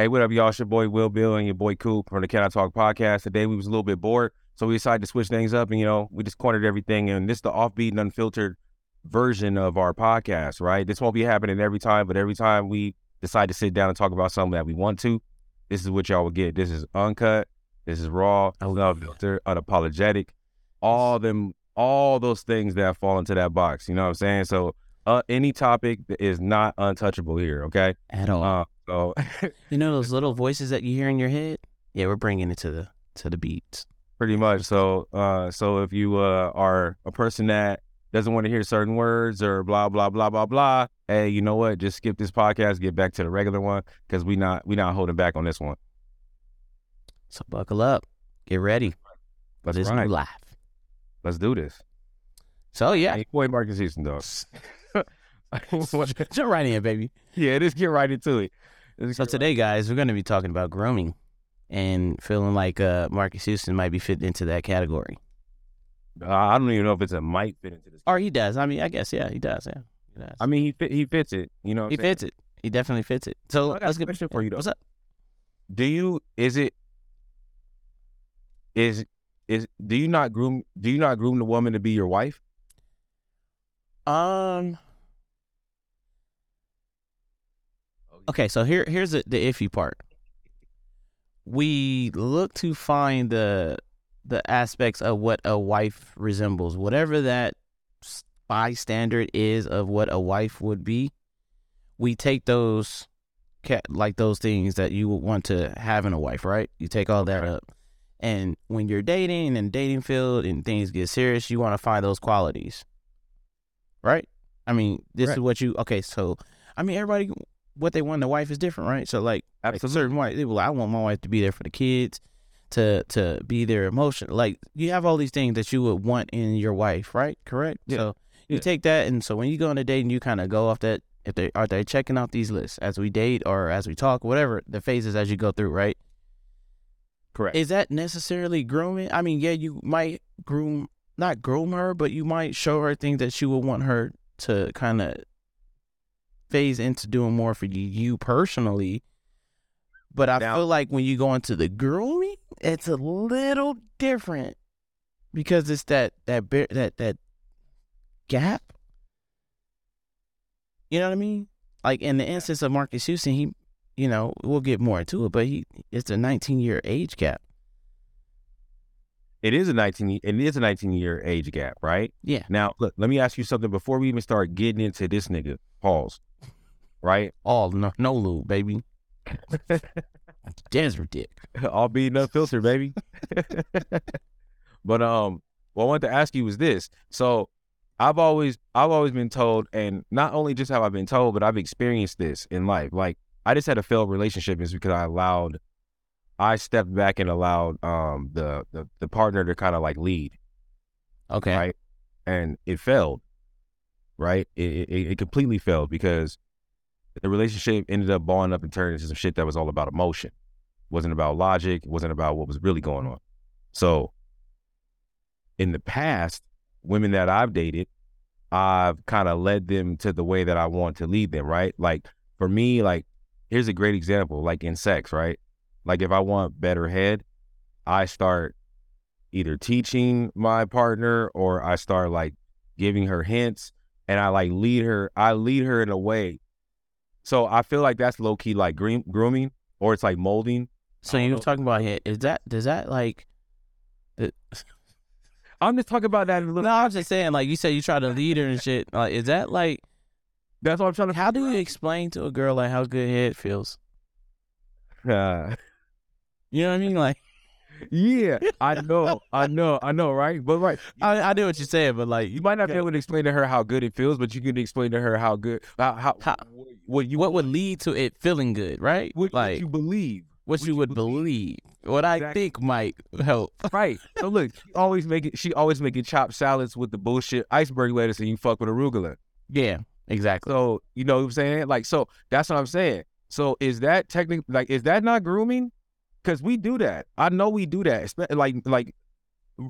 Hey, what up, y'all? It's your boy Will Bill and your boy Coop from the Can I Talk podcast. Today we was a little bit bored, so we decided to switch things up and you know, we just cornered everything and this is the offbeat and unfiltered version of our podcast, right? This won't be happening every time, but every time we decide to sit down and talk about something that we want to, this is what y'all will get. This is uncut, this is raw, I love it. unfiltered, unapologetic, all them all those things that fall into that box. You know what I'm saying? So uh, any topic that is not untouchable here, okay? At all. Uh, so you know those little voices that you hear in your head? Yeah, we're bringing it to the to the beats. pretty much. So uh, so if you uh, are a person that doesn't want to hear certain words or blah blah blah blah blah, hey, you know what? Just skip this podcast, get back to the regular one because we not we not holding back on this one. So buckle up, get ready for That's this right. new life. Let's do this. So yeah, Hey, boy, Marcus Houston, though. jump right in, baby. yeah, just get right into it. Let's So get today, guys, we're going to be talking about grooming and feeling like uh, Marcus Houston might be fitting into that category, Uh, I don't even know if it's a might fit into this. or he does. I mean, I guess yeah, he does. Yeah, he does. I mean, he fit, he fits it. You know, he saying? fits it. He definitely fits it. So I got let's a get question for you, though. What's up? do you is it is is do you not groom do you not groom the woman to be your wife Um. Okay, so here here's the, the iffy part. We look to find the the aspects of what a wife resembles, whatever that by standard is of what a wife would be. We take those like those things that you would want to have in a wife, right? You take all that up. And when you're dating and dating field and things get serious, you want to find those qualities. Right? I mean, this Right. is what you okay, so I mean everybody what they want in a wife is different, right? So like like certain wife, they I want my wife to be there for the kids, to to be there emotion. Like you have all these things that you would want in your wife, right? Correct. Yeah. So you Yeah. take that, and so when you go on a date and you kind of go off that, if they are they checking off these lists as we date or as we talk, whatever the phases as you go through, right? correct Is that necessarily grooming? I mean, yeah, you might groom, not groom her, but you might show her things that you would want her to kind of phase into doing more for you, personally. But I Now- feel like when you go into the grooming, it's a little different because it's that that that that gap. You know what I mean? Like in the instance of Marcus Houston, he, you know, we'll get more into it, but he it's a 19 year age gap. it is a 19 it is a 19 year age gap right Yeah. now look let me ask you something before we even start getting into this nigga pause right? All no, no lube, baby. Desert dick. all being filter, baby. But um what i wanted to ask you was this. So i've always i've always been told and not only just how i've been told but i've experienced this in life. Like i just had a failed relationship is because i allowed i stepped back and allowed um the the, the partner to kind of like lead. Okay. right? And it failed. Right? It, it, it completely failed because the relationship ended up balling up and turning into some shit that was all about emotion. Wasn't about logic wasn't about what was really going on. So in the past women that i've dated i've kind of led them to the way that i want to lead them right? Like for me like here's a great example like in sex right? Like if i want better head i start either teaching my partner or I start like giving her hints and I like lead her I lead her in a way. So I feel like that's low key like groom, grooming or it's like molding. So you were know. talking about it. Is that does that like? The, I'm just talking about that in a little no, I'm just saying. Like you said, you try to lead her and shit. Like, is that like? that's what I'm trying to How do you explain to a girl like how good head feels? uh, You know what I mean? Like, Yeah, I know, I know, I know, right? But right, I I know what you're saying, but like, you might not be able to explain to her how good it feels, but you can explain to her how good how, how, How- what you what would lead to it feeling good, right? what, what like you believe. what what you you would believe, what I think might help. Right. So look, she always making she always making chopped salads with the bullshit iceberg lettuce and you fuck with arugula. Yeah, exactly. So you know what I'm saying? Like so that's what I'm saying. So is that technically like is that not grooming? Because we do that. I know we do that. Like like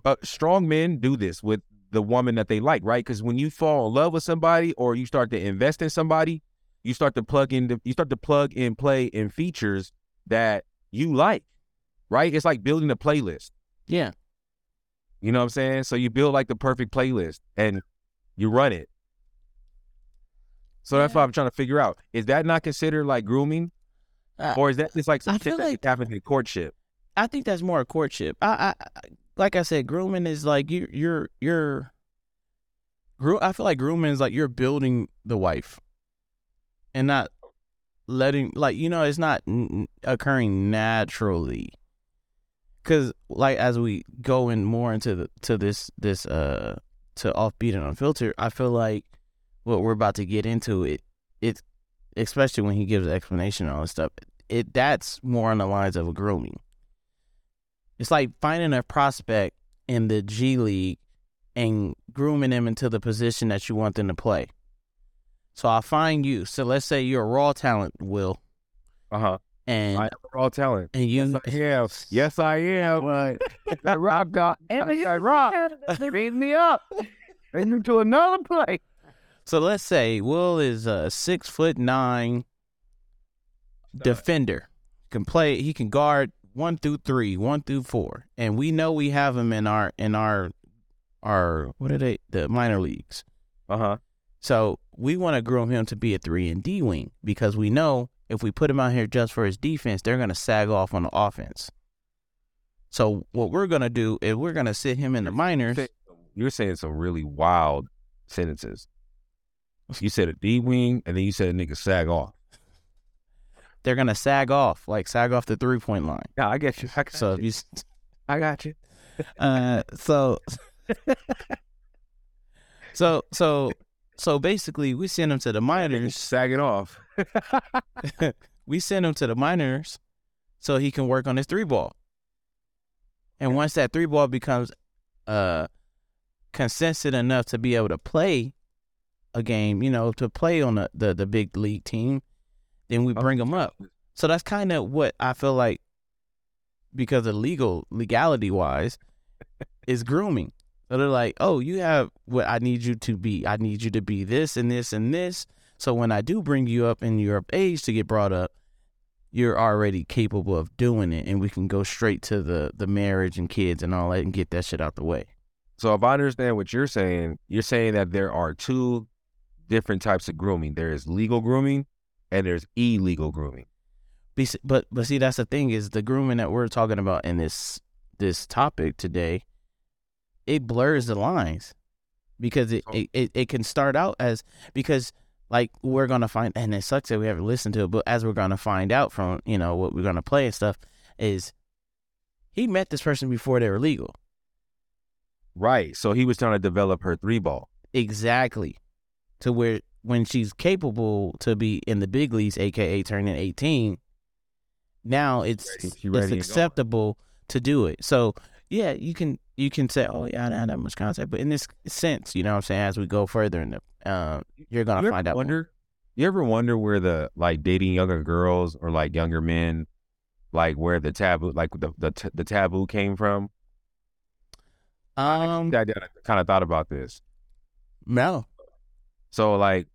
uh, strong men do this with the woman that they like, right? Because when you fall in love with somebody or you start to invest in somebody, you start to plug in the, you start to plug and play in features that you like, right? It's like building a playlist. Yeah. You know what I'm saying? So you build like the perfect playlist and you run it. So that's what I'm trying to figure out. Is that not considered like grooming? Uh, or is that just like some I shit feel that like- happens in courtship? I think that's more a courtship. I, I, like I said, grooming is like you, you're, you're. I feel like grooming is like you're building the wife, and not letting like you know it's not n- occurring naturally. Cause like as we go in more into the to this this uh to offbeat and unfiltered, I feel like what we're about to get into it it especially when he gives an explanation and all this stuff it that's more on the lines of a grooming. It's like finding a prospect in the G League and grooming them into the position that you want them to play. So I find you. So let's say you're a raw talent, Will, Uh huh. and I am raw talent. and you am. Yes, I am. That rock got that rock. Beat me up. Bring me to another place. So let's say Will is a six foot nine defender. Can play. He can guard one through three, one through four, and we know we have him in our in our our what are they the minor leagues. Uh huh. So we want to groom him to be a three and D wing because we know if we put him out here just for his defense, they're gonna sag off on the offense. So what we're gonna do is we're gonna sit him in the minors. You're saying some really wild sentences. You said a D wing, and then you said a nigga sag off. They're gonna sag off, like sag off the three point line. Yeah, I get you. I got So if you. you, s- I got you. uh, so, so, so, so basically, we send him to the minors. Sag it off. we send him to the minors so he can work on his three ball. And once that three ball becomes uh consistent enough to be able to play a game, you know, to play on the the, the big league team, then we oh, bring them up. So that's kind of what I feel like because of legal legality wise is grooming. So they're like, "Oh, you have what I need you to be. I need you to be this and this and this. So when I do bring you up in your of age to get brought up, you're already capable of doing it, and we can go straight to the the marriage and kids and all that, and get that shit out the way." So if I understand what you're saying, you're saying that there are two different types of grooming. There is legal grooming and there's illegal grooming. But but see, that's the thing is the grooming that we're talking about in this this topic today. It blurs the lines because it, Oh. it, it, it can start out as because like we're gonna find and it sucks that we haven't listened to it, but as we're gonna find out from you know what we're gonna play and stuff is he met this person before they were legal. Right. So he was trying to develop her three ball. Exactly. To where when she's capable to be in the big leagues, aka turning 18, now it's it's ready and going. acceptable to do it. So yeah, you can you can say, Oh yeah, I don't have that much contact, but in this sense, you know what I'm saying, as we go further in the uh, you're gonna You find out. more. Wonder, you ever wonder where the like dating younger girls or like younger men, like where the taboo, like the the, t- the taboo came from? Um I, kind of thought about this. no. So like,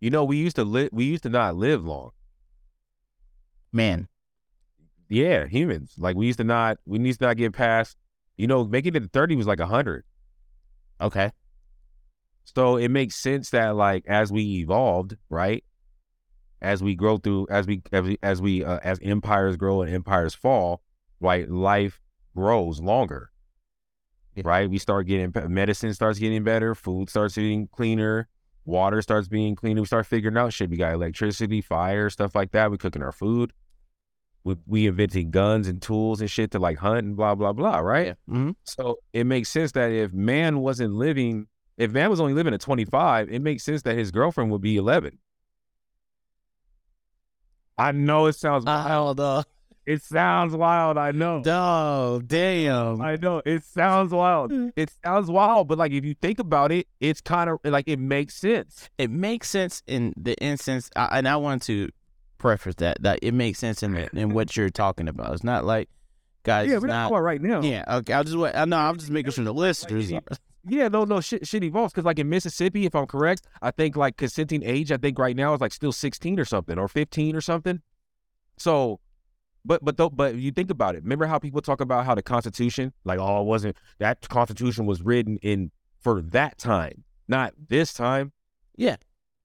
you know, we used to live, we used to not live long. Man. Yeah, humans. Like we used to not, we used to not get past. You know, making it to thirty was like a hundred. Okay. So it makes sense that like as we evolved, right? As we grow through, as we as we as we uh, as empires grow and empires fall, right? Life grows longer, Yeah. right? We start getting medicine starts getting better, food starts getting cleaner, water starts being cleaner. We start figuring out shit. We got electricity, fire, stuff like that. We cooking our food. We we inventing guns and tools and shit to like hunt and blah blah blah, right? hmm So it makes sense that if man wasn't living, if man was only living at 25, it makes sense that his girlfriend would be 11. I know it sounds Oh, the it sounds wild. I know. oh, damn. I know it sounds wild. Hmm. It sounds wild, but like if you think about it, it's kind of like it makes sense. it makes sense in the instance, I, and I want to preface that that it makes sense in in what you're talking about. It's not like guys, yeah, we're not not. right now. Yeah, okay. I'll just wait. I know. I'm just making sure the listeners. Yeah. Yeah, no, no, shit, shit evolves because, like in Mississippi, if I'm correct, I think like consenting age, I think right now is like still 16 or something, or 15 or something. So, but but though, but you think about it. Remember how people talk about how the Constitution, like, oh, it wasn't that Constitution was written in for that time, not this time. Yeah.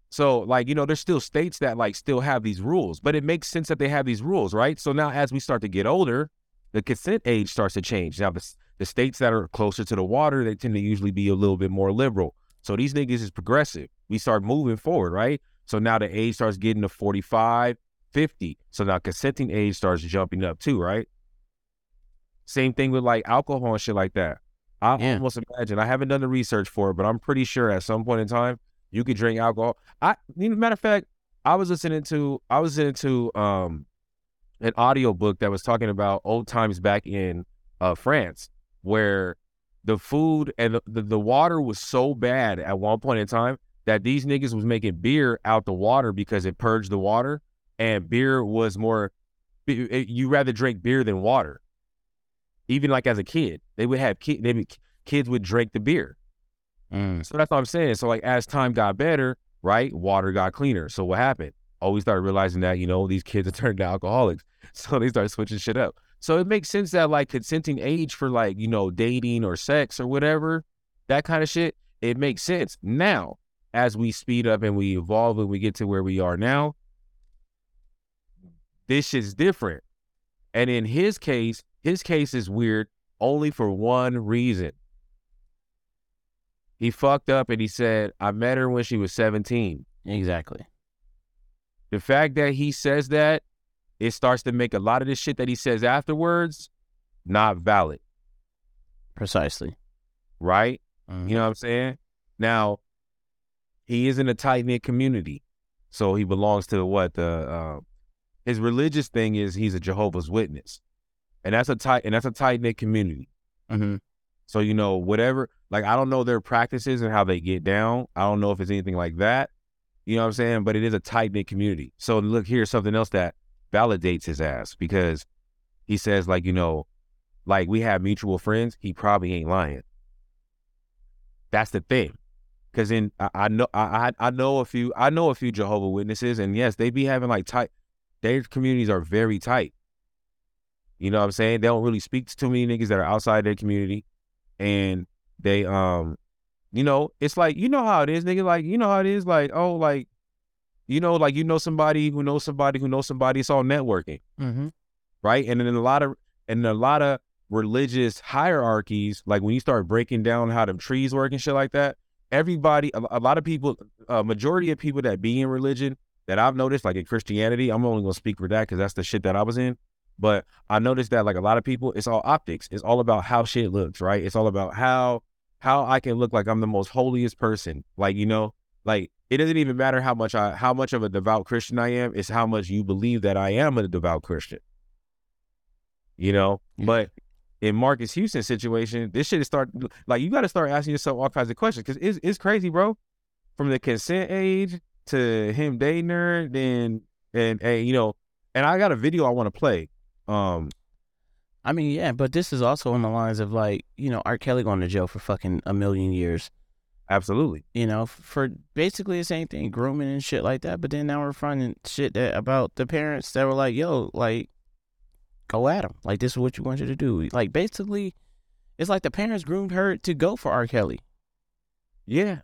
So, like, you know, there's still states that like still have these rules, but it makes sense that they have these rules, right? So now, as we start to get older, the consent age starts to change. Now, the the states that are closer to the water, they tend to usually be a little bit more liberal. So these niggas is progressive. We start moving forward, right? So now the age starts getting to 45, 50. So now consenting age starts jumping up too, right? Same thing with like alcohol and shit like that. I Yeah. almost imagine. I haven't done the research for it, but I'm pretty sure at some point in time you could drink alcohol. I, matter of fact, I was listening to I was listening to um an audio book that was talking about old times back in uh, France, where the food and the, the, the water was so bad at one point in time that these niggas was making beer out the water because it purged the water, and beer was more. You rather drink beer than water. Even like as a kid, they would have kid, they would, kids would drink the beer. Mm. So that's what I'm saying. So like as time got better, right, water got cleaner. So what happened? Oh, we started realizing that you know these kids are turned to alcoholics, so they started switching shit up. So it makes sense that like consenting age for like you know dating or sex or whatever, that kind of shit, it makes sense. Now, as we speed up and we evolve and we get to where we are now, this shit's different. And in his case, his case is weird only for one reason. He fucked up and he said, I met her when she was 17. Exactly. The fact that he says that, it starts to make a lot of this shit that he says afterwards not valid, Precisely. right? Mhm. You know what I'm saying? Now, he is in a tight knit community. So he belongs to what the uh, his religious thing is he's a Jehovah's Witness. And that's a tight and that's a tight knit community. Mhm. So you know, whatever like I don't know their practices and how they get down. I don't know if it's anything like that. You know what I'm saying? But it is a tight knit community. So look, here's something else that validates his ass because he says, like, you know, like we have mutual friends, he probably ain't lying. That's the thing. Cause in I, I know I I I know a few I know a few Jehovah Witnesses, and yes, they be having like tight their communities are very tight. You know what I'm saying? They don't really speak to too many niggas that are outside their community. And they um you know, it's like you know how it is, nigga. Like, you know how it is, like, oh, like, you know, like you know somebody who knows somebody who knows somebody, it's all networking Mhm. right? And then a lot of and a lot of religious hierarchies, like when you start breaking down how them trees work and shit like that, everybody, a, a lot of people, a majority of people that be in religion that I've noticed, like in Christianity, I'm only gonna speak for that because that's the shit that I was in. But I noticed that like a lot of people, it's all optics. It's all about how shit looks, right? It's all about how how I can look like I'm the most holiest person. Like, you know, like it doesn't even matter how much I how much of a devout Christian I am, it's how much you believe that I am a devout Christian. You know? Yeah. But in Marcus Houston's situation, this shit is start like you gotta start asking yourself all kinds of questions because it's it's crazy, bro. From the consent age to him dating her, then and and you know, and I got a video I want to play. Um I mean, yeah, but this is also on the lines of like, you know, R. Kelly going to jail for fucking a million years. absolutely. You know, for basically the same thing, grooming and shit like that. But then now we're finding shit that about the parents that were like, "Yo, like, go at him. Like, this is what you want you to do." Like, basically, it's like the parents groomed her to go for R. Kelly, Yeah.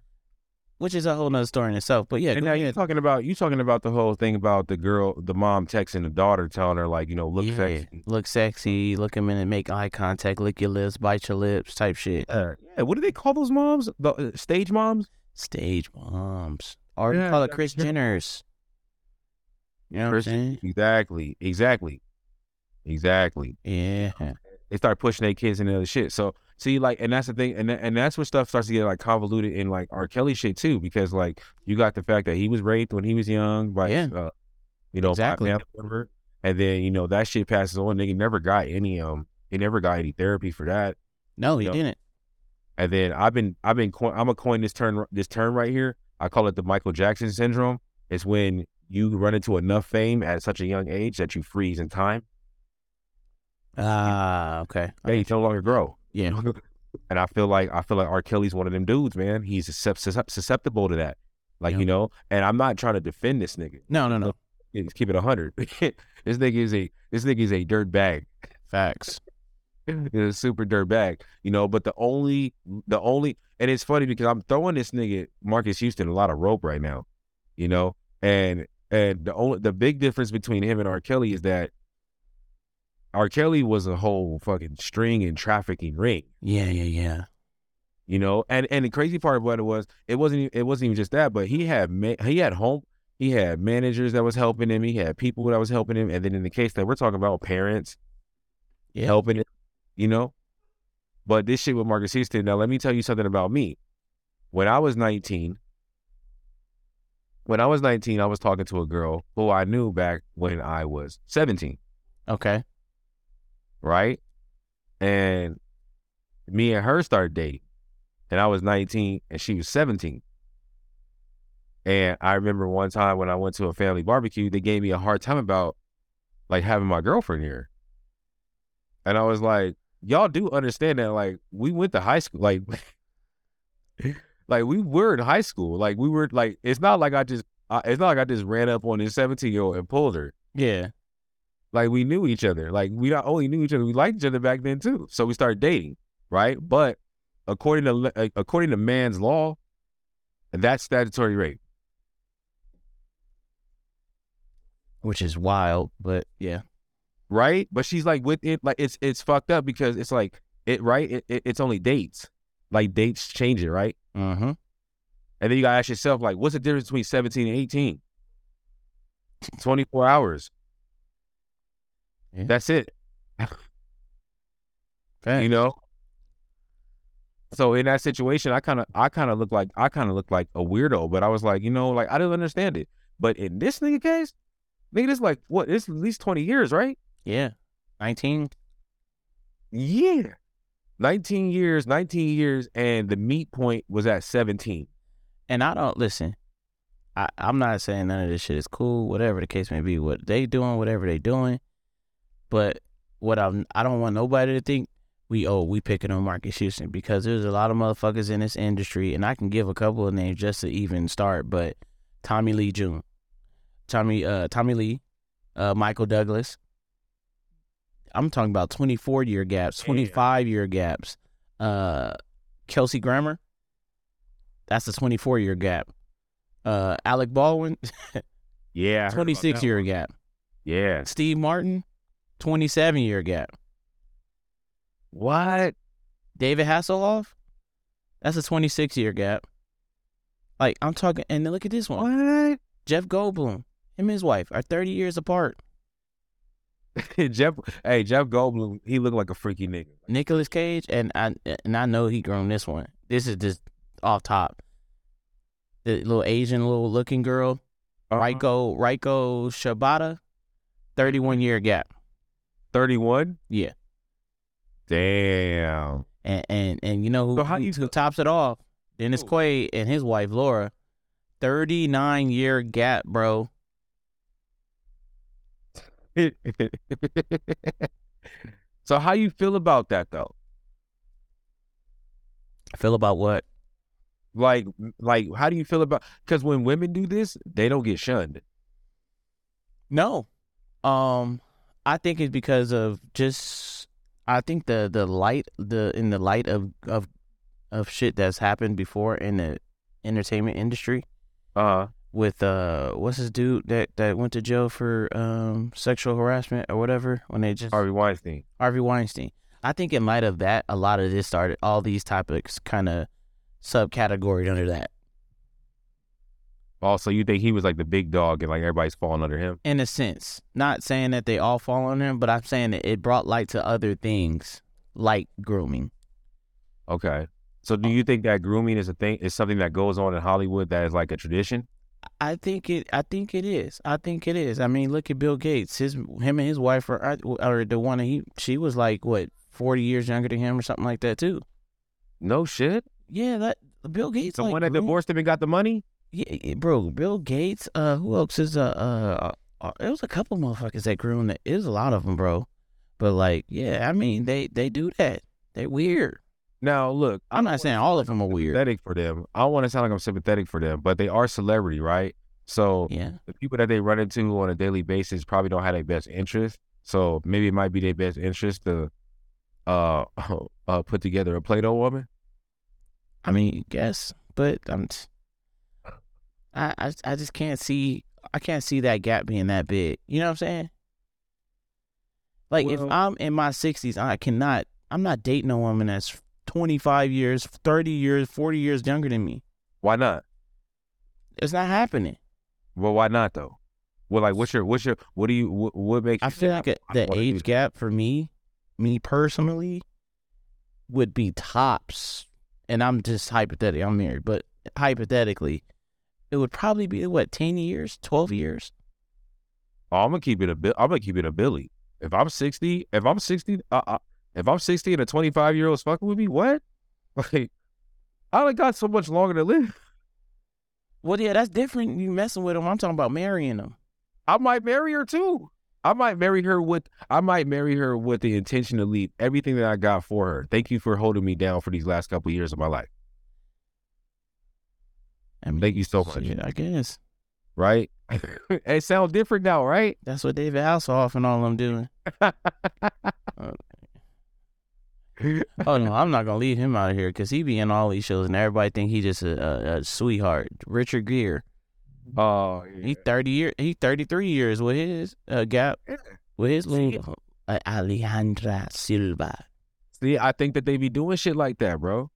Which is a whole nother story in itself. But yeah, And now you're talking about you talking about the whole thing about the girl, the mom texting the daughter, telling her like, you know, look Yeah, sexy. look sexy, look him in and make eye contact, lick your lips, bite your lips, type shit. Uh, yeah, what do they call those moms? The uh, stage moms? Stage moms, or Yeah, call it Kris yeah. Jenner's. You know Kris- what I'm saying? Exactly, exactly, exactly. Yeah. They start pushing their kids into other shit. So see, like, and that's the thing, and and that's where stuff starts to get like convoluted in like R. Kelly shit too, because like you got the fact that he was raped when he was young by, Yeah. uh, you know, Exactly. member, and then you know that shit passes on. Nigga never got any um, he never got any therapy for that. No, he Yep. didn't. And then I've been I've been coin, I'm gonna coin this term this term right here. I call it the Michael Jackson syndrome. It's when you run into enough fame at such a young age that you freeze in time. Ah, okay. Yeah, you no longer grow. Yeah. And I feel like I feel like R. Kelly's one of them dudes, man. He's suscep- suscep- susceptible to that. Like Yeah. you know, and I'm not trying to defend this nigga. No, no, no. Let's keep it hundred. this nigga is a this nigga is a dirt bag. Facts. He's a super dirt bag, you know. But the only, the only, and it's funny because I'm throwing this nigga Marcus Houston a lot of rope right now, you know. And and the only the big difference between him and R. Kelly is that R. Kelly was a whole fucking string and trafficking ring, Yeah, yeah, yeah. you know. And and the crazy part of what it was, it wasn't it wasn't even just that, but he had ma- he had home he had managers that was helping him, he had people that was helping him, and then in the case that we're talking about, parents Yeah. helping him, you know. But this shit with Marcus Houston, now let me tell you something about me. When I was 19, when I was 19, I was talking to a girl who I knew back when I was 17, Okay. Right? And me and her started dating. And I was 19 and she was 17. And I remember one time when I went to a family barbecue, they gave me a hard time about like having my girlfriend here. And I was like, y'all do understand that like we went to high school like like we were in high school. Like we were like it's not like I just I, it's not like I just ran up on this 17 year old and pulled her. Yeah. Like we knew each other. Like we not only knew each other, we liked each other back then too. So we started dating, right? But according to according to man's law, that's statutory rape. Which is wild, but yeah. right? But she's like with it, like it's it's fucked up because it's like it right. It, it, it's only dates, like dates change it, right? Mm-hmm. And then you gotta ask yourself, like, what's the difference between seventeen and eighteen? Twenty four hours. Yeah. That's it. You know. So in that situation, I kind of, I kind of look like, I kind of look like a weirdo. But I was like, you know, like I didn't understand it. But in this nigga case, nigga, this like what? It's at least twenty years, right? Yeah. 19. Yeah. 19 years, 19 years, and the meet point was at 17. And I don't listen. I, I'm not saying none of this shit is cool, whatever the case may be. What they doing, whatever they doing. But what I'm I don't want nobody to think we oh we picking on Marcus Houston because there's a lot of motherfuckers in this industry, and I can give a couple of names just to even start. But Tommy Lee June, Tommy uh Tommy Lee, uh Michael Douglas. I'm talking about 24 year gaps, 25 year gaps. Uh, Kelsey Grammer, that's a 24 year gap. Uh, Alec Baldwin, Yeah. I heard about 26 that year one. gap. Yeah. Steve Martin, 27 year gap. What? David Hasselhoff, that's a 26 year gap. Like I'm talking, and then look at this one. What? Jeff Goldblum, him and his wife are 30 years apart. Jeff, hey, Jeff Goldblum, he looked like a freaky nigga. Nicolas Cage, and I and I know he grown this one. This is just off top. The little Asian little looking girl, Uh-huh. Raiko Raiko Shibata, 31 year gap. 31? Yeah. Damn. And and and you know who, So how who, you who tops it off? Dennis Who? Quaid and his wife Laura, 39 year gap, bro. so how you feel about that though? I Feel about what? Like, like, how do you feel about? Because when women do this, they don't get shunned. No. Um I think it's because of just I think the the light the in the light of of of shit that's happened before in the entertainment industry Uh, with uh what's this dude that that went to jail for um sexual harassment or whatever when they just Harvey Weinstein. Harvey Weinstein. I think in light of that, a lot of this started all these topics kind of subcategorized under that. Also, you think he was like the big dog and like everybody's falling under him? in a sense. Not saying that they all fall on him, but I'm saying that it brought light to other things like grooming. Okay. So do oh. you think that grooming is a thing is something that goes on in Hollywood that is like a tradition? I think it. I think it is. I think it is. I mean, look at Bill Gates. His him and his wife are uh, are the one that he she was like what forty years younger than him or something like that too. No shit. Yeah, that Bill Gates. The like, one that divorced him and got the money? Yeah, bro. Bill Gates. Uh, who else is uh uh? uh it was a couple motherfuckers that groomed. That it was a lot of them, bro. But like, yeah, I mean, they they do that. They weird. Now look, I'm not saying all of them are weird. sympathetic for them. I don't want to sound like I'm sympathetic for them, but they are celebrity, right? So Yeah. the people that they run into on a daily basis probably don't have their best interest. So maybe it might be their best interest to uh, uh put together a Play-Doh woman. I mean, guess, but I'm. T- I, I I just can't see. I can't see that gap being that big. You know what I'm saying? Like if I'm in my 60s, I cannot. I'm not dating a woman that's 25 years, 30 years, 40 years younger than me. Why not? It's not happening. Well, why not though? Well, like, what's your, what's your, what do you, what, what makes? I you feel like a, the age gap for me, me personally, would be tops. And I'm just hypothetically, I'm married, but hypothetically, it would probably be what, 10 years, 12 years? Oh, I'm gonna keep it a bit. I'm gonna keep it a Billy. If I'm 60, if I'm 60, uh, uh, if I'm 60 and a 25 year old's fucking with me, what? Like, I only got so much longer to live. Well, yeah, that's different. You messing with them. I'm talking about marrying them. I might marry her too. I might marry her with I might marry her with the intention to leave everything that I got for her. Thank you for holding me down for these last couple of years of my life. Mean, Thank you so much. I guess Right? it sounds different now, right? that's what David Hasselhoff and all them doing. Oh no, I'm not gonna leave him out of here because he be in all these shows and everybody think he just a, a, a sweetheart. Richard Gere, Oh, he thirty year, he thirty three years with his uh, gap, Yeah. with his little uh, Alejandra Silva. See, I think that they be doing shit like that, bro.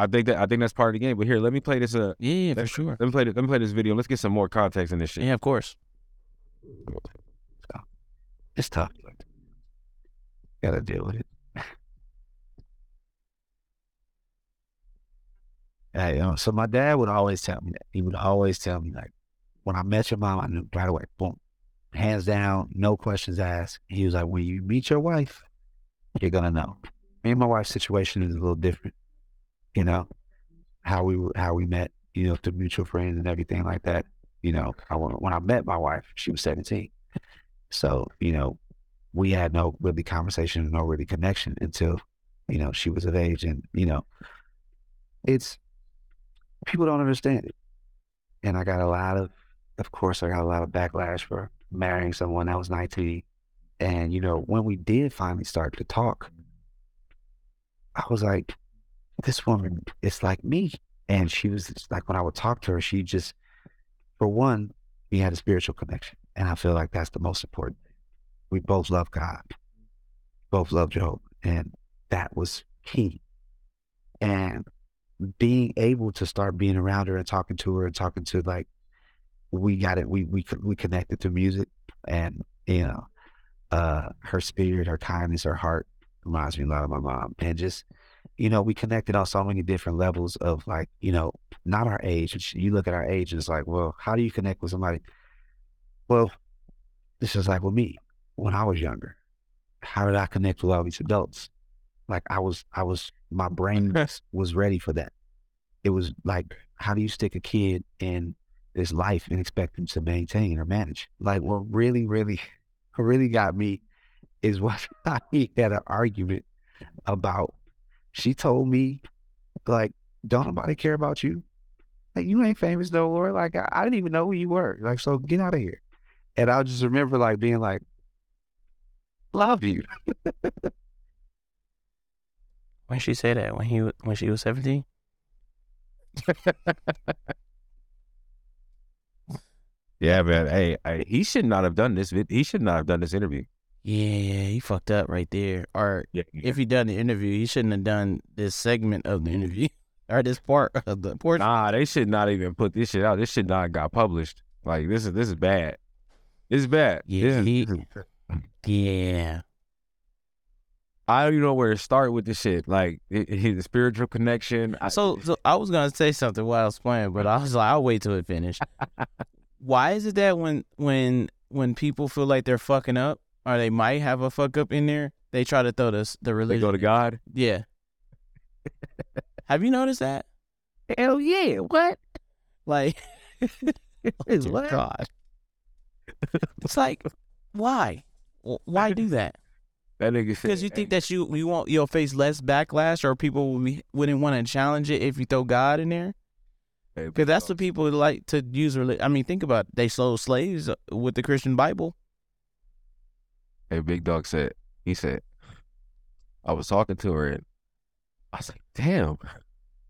I think that I think that's part of the game. But here, let me play this. Uh, Yeah, yeah, for sure. let me play. This, let me play this video. Let's get some more context in this shit. Yeah, of course. It's tough. Gotta deal with it. Yeah, you know, so my dad would always tell me that. He would always tell me like, when I met your mom, I knew right away. Boom, hands down, no questions asked. He was like, when you meet your wife, you're gonna know. Me and my wife's situation is a little different. You know, how we how we met. You know, through mutual friends and everything like that. You know, I, when I met my wife, she was 17. So, you know, we had no really conversation, no really connection until, you know, she was of age. And, you know, it's people don't understand it. And I got a lot of, of course, I got a lot of backlash for marrying someone that was 19. And, you know, when we did finally start to talk, I was like, this woman is like me. And she was like, when I would talk to her, she just, for one, we had a spiritual connection. And I feel like that's the most important thing. We both love God, both love Jehovah. And that was key. And being able to start being around her and talking to her and talking to like, we got it. We, we, we connected to music and, you know, uh, her spirit, her kindness, her heart reminds me a lot of my mom. And just, you know, we connected on so many different levels of like, you know, not our age. You look at our age and it's like, well, how do you connect with somebody? Well, this is like with me when I was younger. How did I connect with all these adults? Like I was, I was, my brain was ready for that. It was like, how do you stick a kid in this life and expect them to maintain or manage? Like what really, really, really got me is what I had an argument about. She told me, like, don't nobody care about you. Like you ain't famous no more. Like I, I didn't even know who you were. Like so, get out of here. And I just remember like being like, love you. When she say that? When he when she was 17? Yeah, man. Hey, I, he should not have done this. He should not have done this interview. Yeah, yeah, he fucked up right there. Or Yeah. if he done the interview, he shouldn't have done this segment of the interview or this part of the portion. Nah, they should not even put this shit out. This shit not got published. Like this is this is bad. This is bad. Yeah, is- he- Yeah. I don't even know where to start with this shit. Like the spiritual connection. I, So, so I was gonna say something while I was playing, but I was like, I'll wait till it finished. Why is it that when when when people feel like they're fucking up or they might have a fuck up in there, they try to throw this the religion. they go to God. Yeah. have you noticed that? Hell yeah. What? Like, dear what? God. it's like, why? Why do that? That nigga said. Because you think that you you want you'll face less backlash, or people will be, wouldn't want to challenge it if you throw God in there. Because that's what people like to use. I mean, think about it. they sold slaves uh, with the Christian Bible. Hey, Big Dog said, he said, I was talking to her and I was like, damn,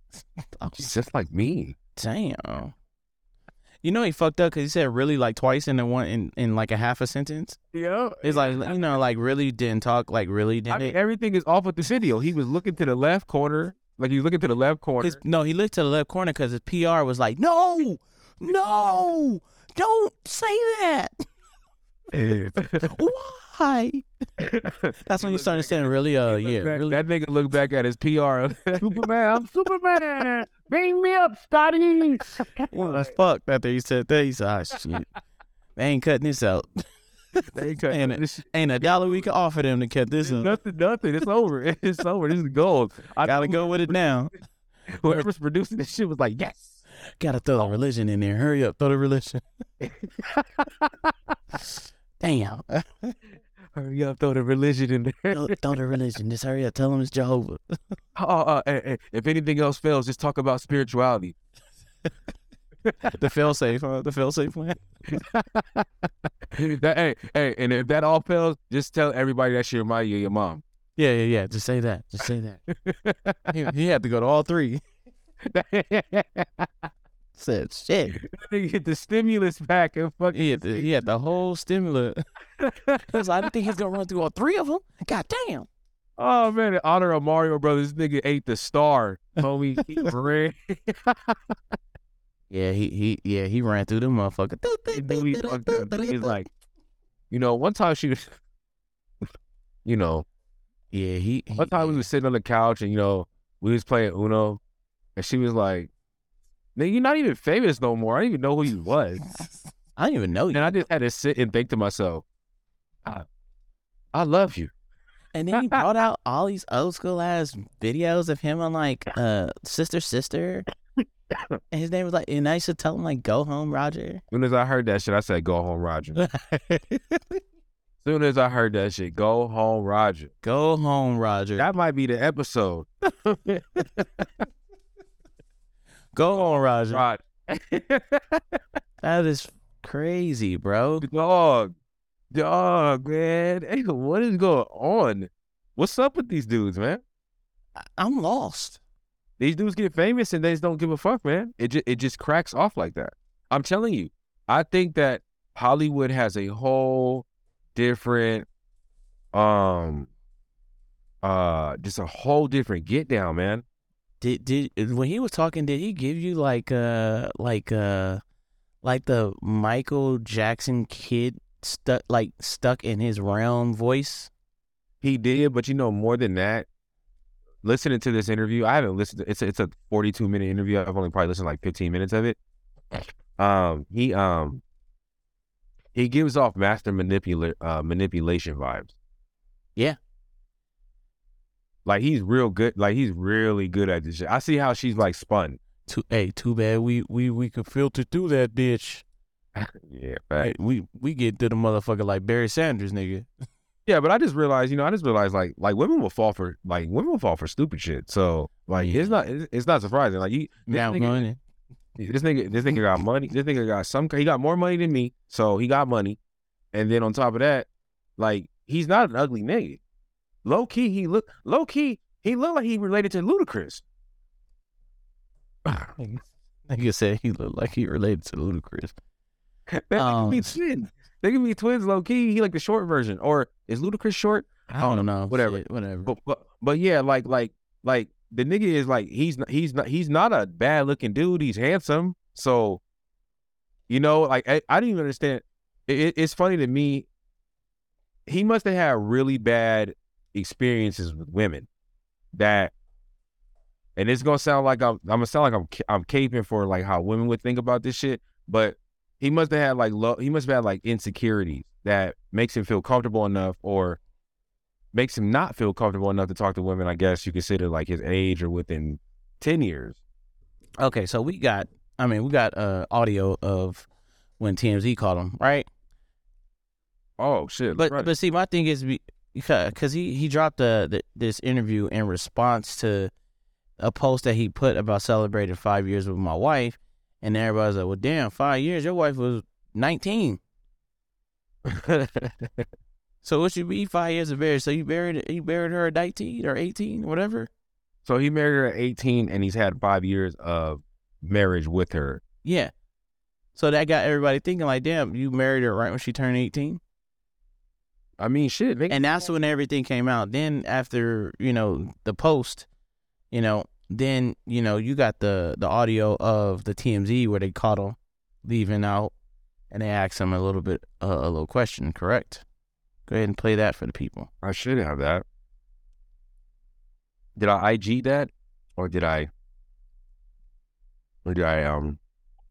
she's just like me. Damn. You know he fucked up because he said really like twice in the one in, in like a half a sentence. Yeah. It's like you know like really didn't talk like really I didn't. mean, everything is off with the video. He was looking to the left corner, like he was looking to the left corner. his, no, he looked to the left corner because his PR was like, no, no, don't say that. Why? That's when you start understanding really. Uh, yeah, back- really. That nigga looked back at his PR. Superman, I'm Superman. Bring me up, Scotty. Well, that's fucked after he said that. He said, "Ah, shit, they ain't cutting this out. they cut Ain't it? this- Ain't a dollar we can offer them to cut this up. nothing, nothing. It's over. It's over. This is gold. I Gotta go with it now. Whoever's producing this shit was like, yes. Gotta throw the religion in there. Hurry up, throw the religion. Damn. Hurry up, throw the religion in there. throw, throw the religion. Just hurry up. Tell them it's Jehovah. Oh, uh, hey, hey, if anything else fails, just talk about spirituality. the fail safe, huh? The fail safe plan. that, hey, hey, and if that all fails, just tell everybody that she remind you of your mom. Yeah, yeah, yeah. Just say that. Just say that. he, he had to go to all three. Said shit. They get the stimulus pack and fucking. He had the, he had the whole stimulus. Cause I didn't think he's gonna run through all three of them. God damn. Oh man, in honor of Mario Brothers, this nigga ate the star, homie. He ran. Yeah, he he yeah he ran through the motherfucker. And then we fucked up. He's like, you know, one time she was, you know, yeah he, he one time we was sitting on the couch and you know we was playing Uno, and she was like, "Nigga, you're not even famous no more. I didn't even know who you was." I didn't even know you. And I just had to sit and think to myself, I, I love you. And then he brought out all these old school ass videos of him on like uh sister sister. And his name was like and I used to tell him like go home, Roger. Soon as I heard that shit, I said, "Go home, Roger." Soon as I heard that shit, "Go home, Roger." go home, Roger. That might be the episode. Go on, Roger. Roger. That is crazy, bro. dog, dog, man. Hey, what is going on? What's up with these dudes, man? I- I'm lost. These dudes get famous and they just don't give a fuck, man. It just it just cracks off like that. I'm telling you, I think that Hollywood has a whole different, um, uh, just a whole different get down, man. Did did when he was talking, did he give you like uh like uh like the Michael Jackson kid stuck like stuck in his realm voice? He did, but you know more than that. Listening to this interview, I haven't listened. To, it's a, it's a 42 minute interview. I've only probably listened to like 15 minutes of it. Um, he um he gives off master manipula- uh, manipulation vibes. Yeah. Like he's real good. Like he's really good at this shit. I see how she's like spun. Too hey, too bad we we we could filter through that bitch. Yeah, Hey, we we get to the motherfucker like Barry Sanders, nigga. Yeah, but I just realized, you know, I just realized like like women will fall for like women will fall for stupid shit. So like Yeah. it's not it's, it's not surprising. Like you this Now nigga- money. This nigga, this nigga got money. This nigga got some. He got more money than me, so he got money. And then on top of that, like he's not an ugly nigga. Low key, he look. Low key, he look like he related to Ludacris. Nigga said he looked like he related to Ludacris. That nigga Um, be twins. They can be twins. Low key, he like the short version, or is Ludacris short? I don't know. Whatever. Shit, whatever. But but but yeah, like like like the nigga is like he's not he's not he's not a bad looking dude. He's handsome. So, you know, like I, I didn't even understand. It, it- it's funny to me. He must have had really bad experiences with women. That, and it's gonna sound like I'm I'm gonna sound like I'm I'm caping for like how women would think about this shit. But he must have had like low. He must have had like insecurities that makes him feel comfortable enough or makes him not feel comfortable enough to talk to women, I guess you consider like his age or within 10 years. Okay, so we got I mean, we got uh audio of when TMZ called him, right? Oh, shit. But right. but see, my thing is because he he dropped the, the this interview in response to a post that he put about celebrating five years with my wife, And everybody's like, well, damn, five years. Your wife was 19. So what should be five years of marriage? So you buried you buried her at 19 or 18, whatever? so he married her at 18 and he's had five years of marriage with her. Yeah. So that got everybody thinking like, damn, you married her right when she turned 18? I mean, shit. nigga. And that's when everything came out. Then after, you know, the post, you know, then, you know, you got the the audio of the TMZ where they caught him leaving out and they asked him a little bit uh, a little question, correct? Go ahead and play that for the people. I should have that. Did I IG that, or did I, or did I um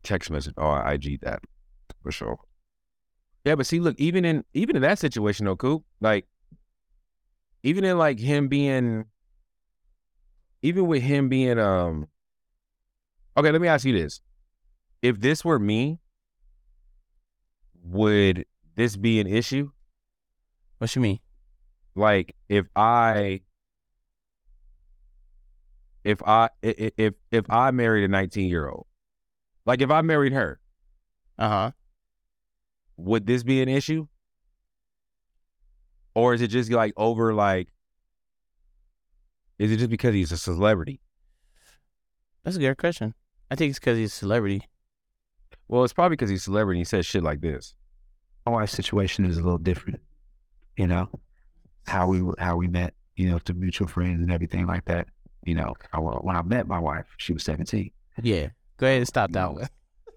text message? Oh, I IG that for sure. Yeah, but see, look, even in even in that situation, though, Coop, like, even in like him being, even with him being um. Okay, let me ask you this: If this were me, would this be an issue? What you mean? like if I if I if if I married a 19 year old, like if I married her, Uh-huh. Would this be an issue? Or is it just like over like is it just because he's a celebrity? That's a good question. I think it's because he's a celebrity. Well, it's probably because he's a celebrity and he says shit like this. My wife's situation is a little different, you know, how we how we met, you know, to mutual friends and everything like that. You know, I, when I met my wife, she was 17. Yeah. Go ahead and stop that one.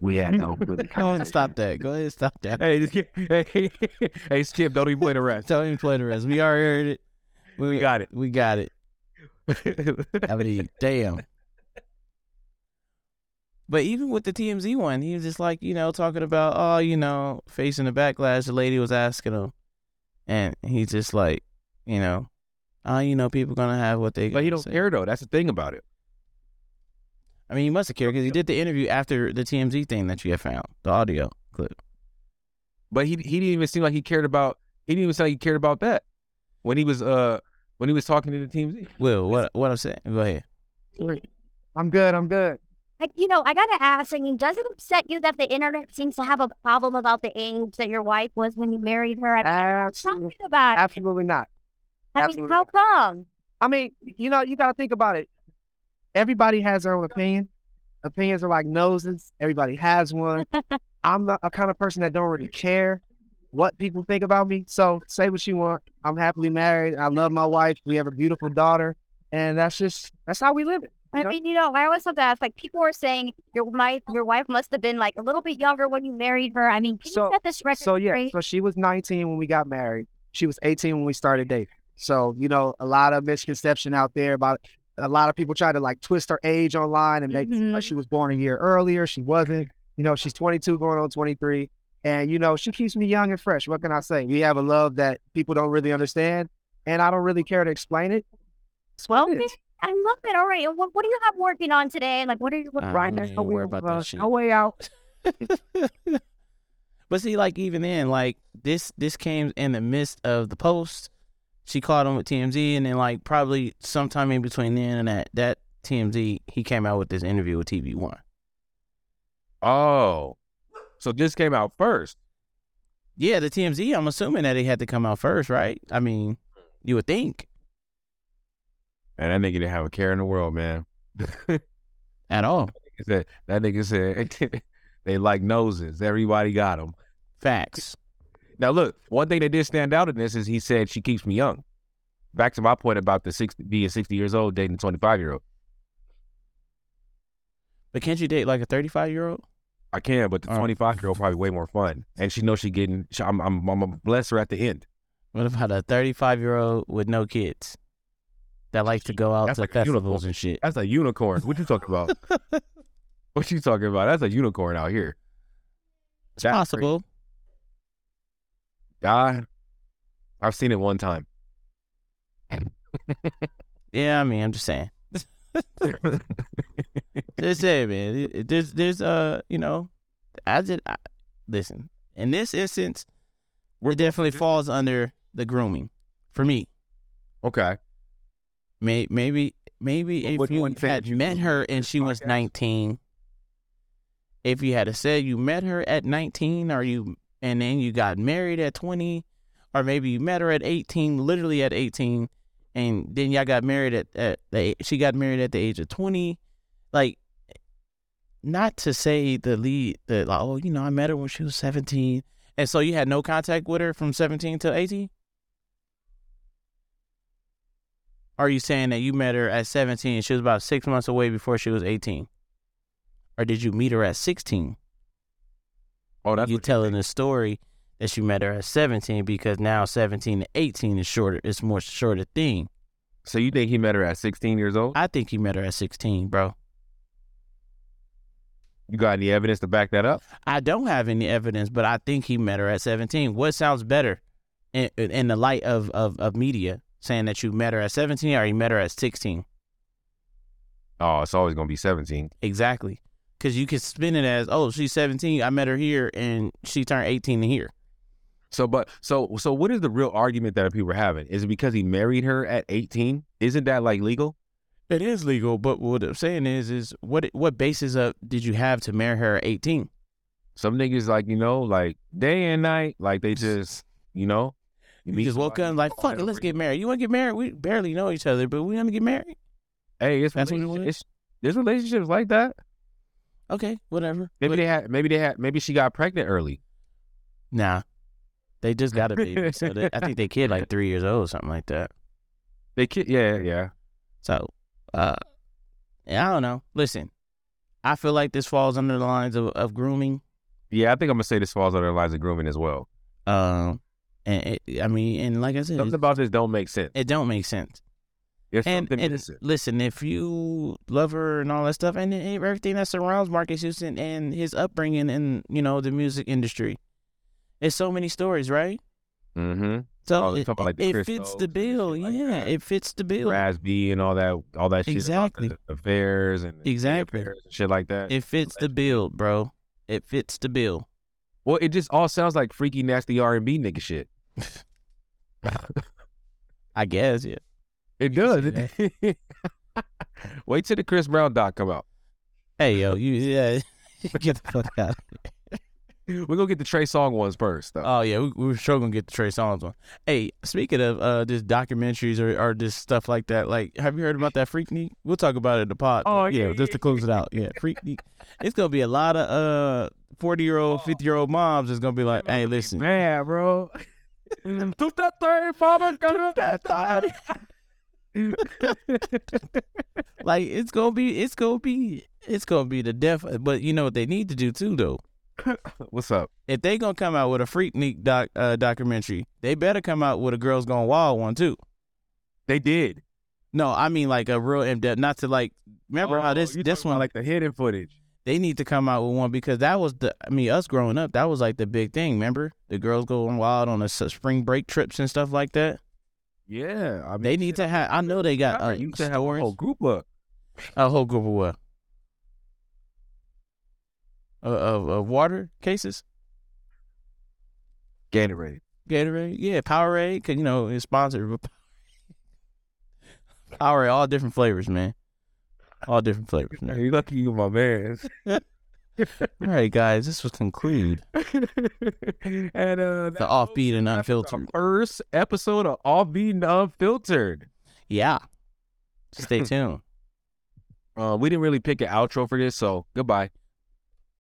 We had no really Go ahead and stop that. Go ahead and stop that. Hey, hey, hey, Skip, don't even play the rest. Him to play the rest. We already heard it. We got it. We got it. I damn. But even with the TMZ one, he was just like, you know, talking about, oh, you know, facing the backlash. The lady was asking him, and he's just like, you know, oh, you know, people gonna have what they. but he don't say. care though. That's the thing about it. I mean, he must have cared because he did the interview after the TMZ thing that you had found, the audio clip. But he he didn't even seem like he cared about. He didn't even seem like he cared about that when he was uh when he was talking to the TMZ. Will, what what I'm saying? Go ahead. I'm good. I'm good. Like, you know, I gotta ask, I mean, does it upset you that the internet seems to have a problem about the age that your wife was when you married her? I mean, Absolutely, something about it. absolutely not. I mean, absolutely how come? I mean, you know, you got to think about it. Everybody has their own opinion. Opinions are like noses. Everybody has one. I'm not a kind of person that don't really care what people think about me. So say what you want. I'm happily married. I love my wife. We have a beautiful daughter, and that's just that's how we live it. I know? mean, you know, I always have to ask, like, people are saying your wife, your wife must have been like a little bit younger when you married her. I mean, can So- you set this record So yeah, straight? so she was 19 when we got married. She was 18 when we started dating. So you know, a lot of misconception out there about a lot of people try to like twist her age online and make it seem like she was born a year earlier. She wasn't. You know, she's 22 going on 23, and you know, she keeps me young and fresh. What can I say? We have a love that people don't really understand, and I don't really care to explain it. well, it okay, is. I love it. All right. What, what do you have working on today? Like, what are you, what, Uh, Right now, worry about uh, that shit. no way out. But see, like even then, like this this came in the midst of the post. She caught him with TMZ, and then like probably sometime in between then and that that TMZ, he came out with this interview with TV One. Oh, so this came out first. Yeah, the TMZ. I'm assuming that it had to come out first, right? I mean, you would think And that nigga didn't have a care in the world, man. at all. He said- that nigga said they like noses. Everybody got them. Facts. Now look, one thing that did stand out in this is he said she keeps me young. Back to my point about the 60, being 60 years old dating a 25 year old. But can't you date like a 35 year old? I can, but the Oh. 25 year old probably way more fun. And she knows she getting, she, I'm, I'm, I'm gonna bless her at the end. What about a 35 year old with no kids that likes to go out That's to like festivals and shit? That's a unicorn. What you talking about? what you talking about? That's a unicorn out here. It's That's possible. I, I've seen it one time. Yeah, I mean, I'm just saying. Just say, man. There's, there's, uh, you know, I did. I, listen, in this instance, it definitely falls under the grooming for me. Okay. May, maybe, maybe What- if you had you met her and she was 19, if you had to said you met her at 19 or you and then you got married at 20 or maybe you met her at 18 literally at 18 and then y'all got married at, at the she got married at the age of 20 like not to say the lead the like, oh you know i met her when she was 17 and so you had no contact with her from 17 to 18 are you saying that you met her at 17 and she was about six months away before she was 18 or did you meet her at 16 Oh, that's you telling the story that you met her at 17 because now 17 to 18 is shorter it's more shorter thing So you think he met her at 16 years old? i think he met her at 16 bro You got any evidence to back that up? i don't have any evidence but i think he met her at 17 what sounds better in, in the light of, of, of media saying that you met her at 17 or you met her at 16 Oh, it's always gonna be 17. exactly because you can spin it as oh she's 17 i met her here and she turned 18 here So, but so so, what is the real argument that people are having? Is it because he married her at 18? Isn't that like legal? It is legal, but what I'm saying is, is what what basis of did you have to marry her at 18? Some niggas like you know, like day and night, like they just you know, You just woke up and like, fuck it, let's get married. You want to get married? We barely know each other, but we want to get married. Hey, it's, That's what relationship- it's there's relationships like that. Okay, whatever. Maybe they had, maybe they had, maybe she got pregnant early. nah, they just got a baby. so they, I think they kid like three years old, or something like that. They kid, yeah, yeah. So, uh, yeah, I don't know. Listen, I feel like this falls under the lines of, of grooming. Yeah, I think I'm gonna say this falls under the lines of grooming as well. Um, and it, I mean, and like I said, Something about this don't make sense. it don't make sense. There's and, something and listen, if you love her and all that stuff, and everything that surrounds Marques Houston and his upbringing and you know the music industry, it's so many stories, right? Mm-hmm. So Oh, it, like, it fits the bill. like yeah, it fits the bill. Raz-B and all that, all that shit. Exactly. the affairs and Exactly. affairs and shit like that. It fits the bill, bro. It fits the bill. well, it just all sounds like freaky, nasty R and B nigga shit. I guess, yeah. It can does. Wait till the Chris Brown doc come out. Hey, yo, you yeah, get the fuck out. We're gonna get the Trey Songz ones first. Though. Oh yeah, we, we were sure gonna get the Trey Songz one. Hey, speaking of uh, this documentaries or or this stuff like that, like, have you heard about that Freaknik? We'll talk about it in the pod. Oh, yeah, yeah, just to close it out. Yeah, Freaknik. it's gonna be a lot of uh forty year old, fifty year old moms is gonna be like, hey, listen, man, bro. like it's gonna be, it's gonna be, it's gonna be the death. But you know what they need to do too, though. What's up? If they gonna come out with a Freaknik doc uh, documentary, they better come out with a Girls Gone Wild one too. They did. No, I mean like a real in depth. Not to like remember how Oh, this this one like the hidden footage. they need to come out with one because that was the I mean us growing up that was like the big thing. Remember the girls going wild on the spring break trips and stuff like that. Yeah, I mean, They need to have. I know they got uh, you used to have a stories. whole group up. a whole group of what? Uh, of, of water cases, Gatorade. Gatorade, yeah, Powerade, cause you know it's sponsored. with Powerade, all different flavors, man, all different flavors. Man. You lucky you got my man. All right, guys, this will conclude and uh, the offbeat and unfiltered. first episode of Offbeat and Unfiltered. Yeah, stay tuned. Uh, we didn't really pick an outro for this, so goodbye.